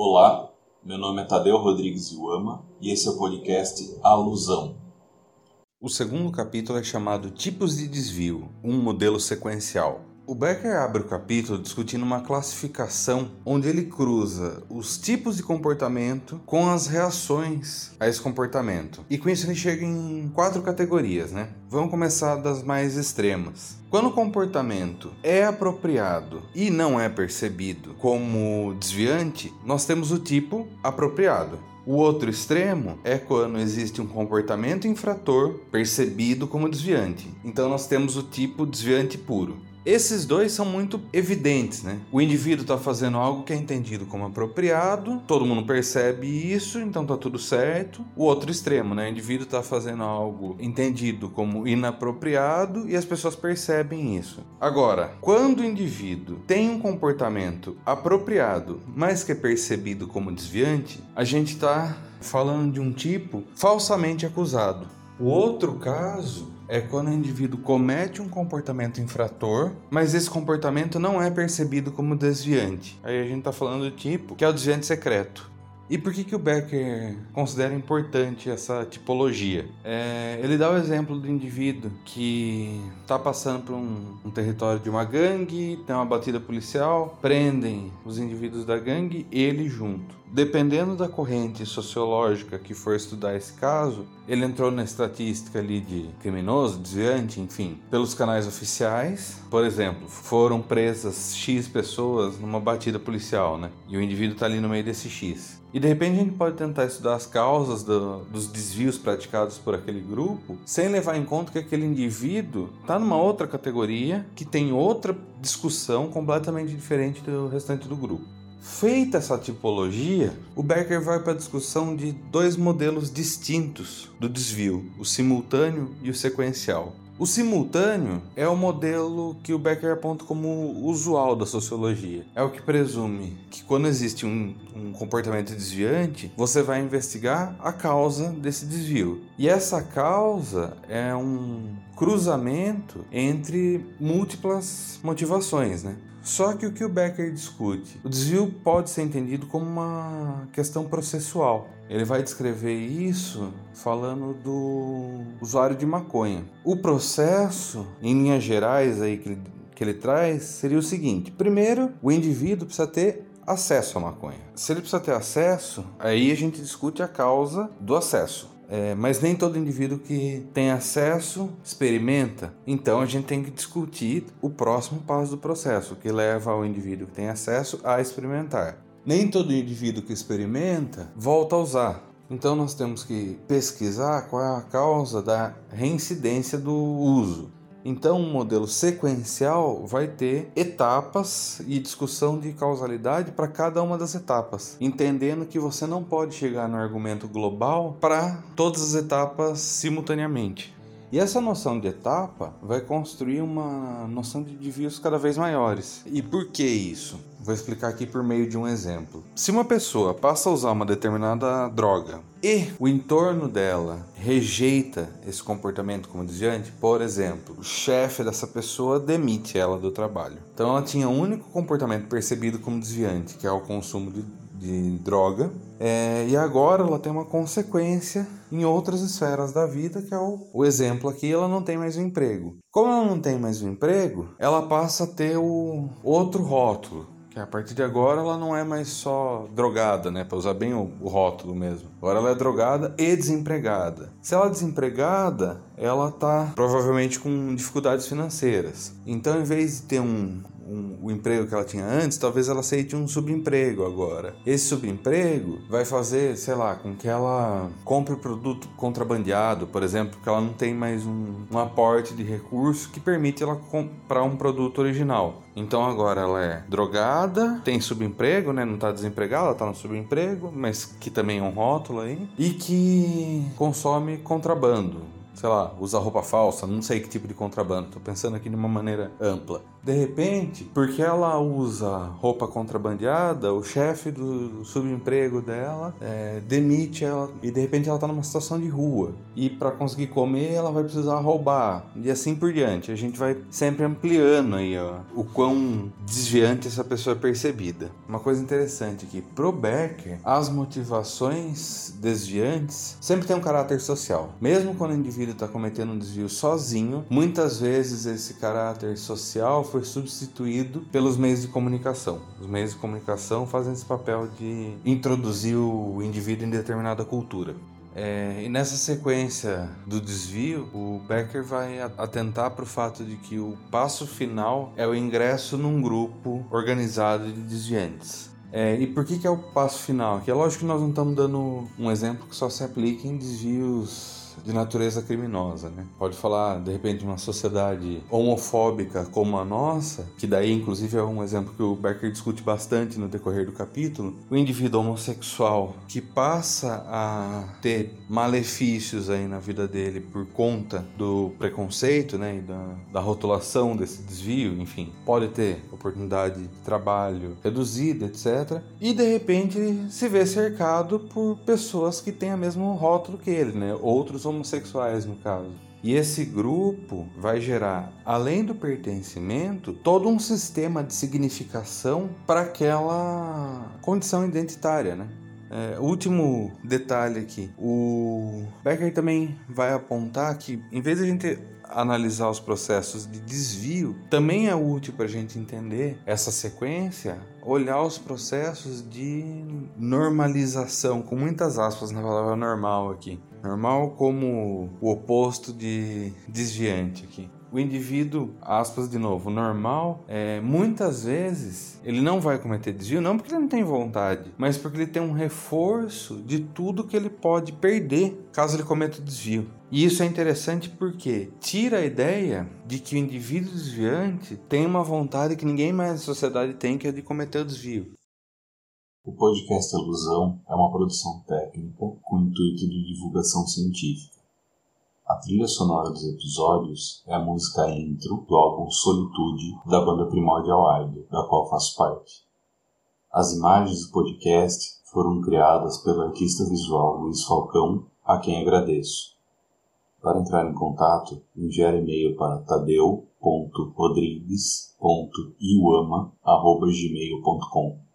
Olá, meu nome é Tadeu Rodrigues Iuama e esse é o podcast Alusão. O segundo capítulo é chamado Tipos de Desvio, um modelo sequencial. O Becker abre o capítulo discutindo uma classificação onde ele cruza os tipos de comportamento com as reações a esse comportamento. E com isso ele chega em quatro categorias, né? Vamos começar das mais extremas. Quando o comportamento é apropriado e não é percebido como desviante, nós temos o tipo apropriado. O outro extremo é quando existe um comportamento infrator percebido como desviante. Então nós temos o tipo desviante puro. Esses dois são muito evidentes, né? O indivíduo está fazendo algo que é entendido como apropriado, todo mundo percebe isso, então tá tudo certo. O outro extremo, né? O indivíduo está fazendo algo entendido como inapropriado e as pessoas percebem isso. Agora, quando o indivíduo tem um comportamento apropriado, mas que é percebido como desviante, a gente está falando de um tipo falsamente acusado. O outro caso é quando o indivíduo comete um comportamento infrator, mas esse comportamento não é percebido como desviante. Aí a gente está falando do tipo que é o desviante secreto. E por que, que o Becker considera importante essa tipologia? É, ele dá o exemplo do indivíduo que está passando por um, um, território de uma gangue, tem uma batida policial, prendem os indivíduos da gangue, ele junto. Dependendo da corrente sociológica que for estudar esse caso, ele entrou na estatística ali de criminoso, desviante, enfim, pelos canais oficiais. Por exemplo, foram presas X pessoas numa batida policial, né? E o indivíduo está ali no meio desse X. E de repente a gente pode tentar estudar as causas do, dos desvios praticados por aquele grupo, sem levar em conta que aquele indivíduo está numa outra categoria, que tem outra discussão completamente diferente do restante do grupo. Feita essa tipologia, o Becker vai para a discussão de dois modelos distintos do desvio, o simultâneo e o sequencial. O simultâneo é o modelo que o Becker aponta como usual da sociologia. É o que presume que quando existe um, um, comportamento desviante, você vai investigar a causa desse desvio. E essa causa é um cruzamento entre múltiplas motivações, né? Só que o que o Becker discute? O desvio pode ser entendido como uma questão processual. Ele vai descrever isso falando do usuário de maconha. O processo, em linhas gerais aí que que ele traz, seria o seguinte: primeiro, o indivíduo precisa ter acesso à maconha. Se ele precisa ter acesso, aí a gente discute a causa do acesso. É, mas nem todo indivíduo que tem acesso experimenta. Então a gente tem que discutir o próximo passo do processo, que leva o indivíduo que tem acesso a experimentar. Nem todo indivíduo que experimenta volta a usar. Então nós temos que pesquisar qual é a causa da reincidência do uso. Então, um modelo sequencial vai ter etapas e discussão de causalidade para cada uma das etapas, entendendo que você não pode chegar no argumento global para todas as etapas simultaneamente. E essa noção de etapa vai construir uma noção de desvios cada vez maiores. E por que isso? Vou explicar aqui por meio de um exemplo. Se uma pessoa passa a usar uma determinada droga e o entorno dela rejeita esse comportamento como desviante, por exemplo, o chefe dessa pessoa demite ela do trabalho. Então ela tinha um único comportamento percebido como desviante, que é o consumo de de droga. É, e agora ela tem uma consequência em outras esferas da vida, que é o, o exemplo aqui, ela não tem mais um emprego. Como ela não tem mais um emprego, ela passa a ter o outro rótulo, que a partir de agora ela não é mais só drogada, né, para usar bem o, o, rótulo mesmo. Agora ela é drogada e desempregada. Se ela é desempregada, ela tá provavelmente com dificuldades financeiras. Então, em vez de ter um, um, o emprego que ela tinha antes, talvez ela aceite um subemprego agora. Esse subemprego vai fazer, sei lá, com que ela compre produto contrabandeado, por exemplo, que ela não tem mais um, um aporte de recurso que permite ela comprar um produto original. Então agora ela é drogada, tem subemprego, né? Não está desempregada, ela tá no subemprego, mas que também é um rótulo aí, e que consome contrabando sei lá, usa roupa falsa, não sei que tipo de contrabando, tô pensando aqui de uma maneira ampla. De repente, porque ela usa roupa contrabandeada, o chefe do subemprego dela é, demite ela e de repente ela está numa situação de rua. E para conseguir comer, ela vai precisar roubar e assim por diante. A gente vai sempre ampliando aí ó, o quão desviante essa pessoa é percebida. Uma coisa interessante aqui, pro Becker, as motivações desviantes sempre têm um caráter social. Mesmo quando o indivíduo está cometendo um desvio sozinho, muitas vezes esse caráter social foi foi substituído pelos meios de comunicação. Os meios de comunicação fazem esse papel de introduzir o indivíduo em determinada cultura. É, e nessa sequência do desvio, o Becker vai atentar para o fato de que o passo final é o ingresso num grupo organizado de desviantes. É, e por que, que é o passo final? Que é lógico que nós não estamos dando um exemplo que só se aplica em desvios de natureza criminosa, né? Pode falar, de repente, de uma sociedade homofóbica como a nossa, que daí, inclusive, é um exemplo que o Becker discute bastante no decorrer do capítulo. O indivíduo homossexual que passa a ter malefícios aí na vida dele por conta do preconceito, né? E da, da rotulação desse desvio, enfim, pode ter oportunidade de trabalho reduzida, etc. E de repente se vê cercado por pessoas que têm o mesmo rótulo que ele, né? Outros homossexuais, no caso. E esse grupo vai gerar, além do pertencimento, todo um sistema de significação para aquela condição identitária, né? É, último detalhe aqui, o Becker também vai apontar que, em vez de a gente analisar os processos de desvio, também é útil para a gente entender essa sequência, olhar os processos de normalização, com muitas aspas na palavra normal aqui. Normal como o oposto de desviante aqui o indivíduo, aspas de novo, normal, é, muitas vezes ele não vai cometer desvio, não porque ele não tem vontade, mas porque ele tem um reforço de tudo que ele pode perder caso ele cometa desvio. E isso é interessante porque tira a ideia de que o indivíduo desviante tem uma vontade que ninguém mais na sociedade tem, que é de cometer o desvio. O podcast Ilusão é uma produção técnica com intuito de divulgação científica. A trilha sonora dos episódios é a música intro do álbum Solitude da banda Primordial Idol, da qual faço parte. As imagens do podcast foram criadas pelo artista visual Luiz Falcão, a quem agradeço. Para entrar em contato, enviar e-mail para tadeu.rodrigues.iuama.gmail.com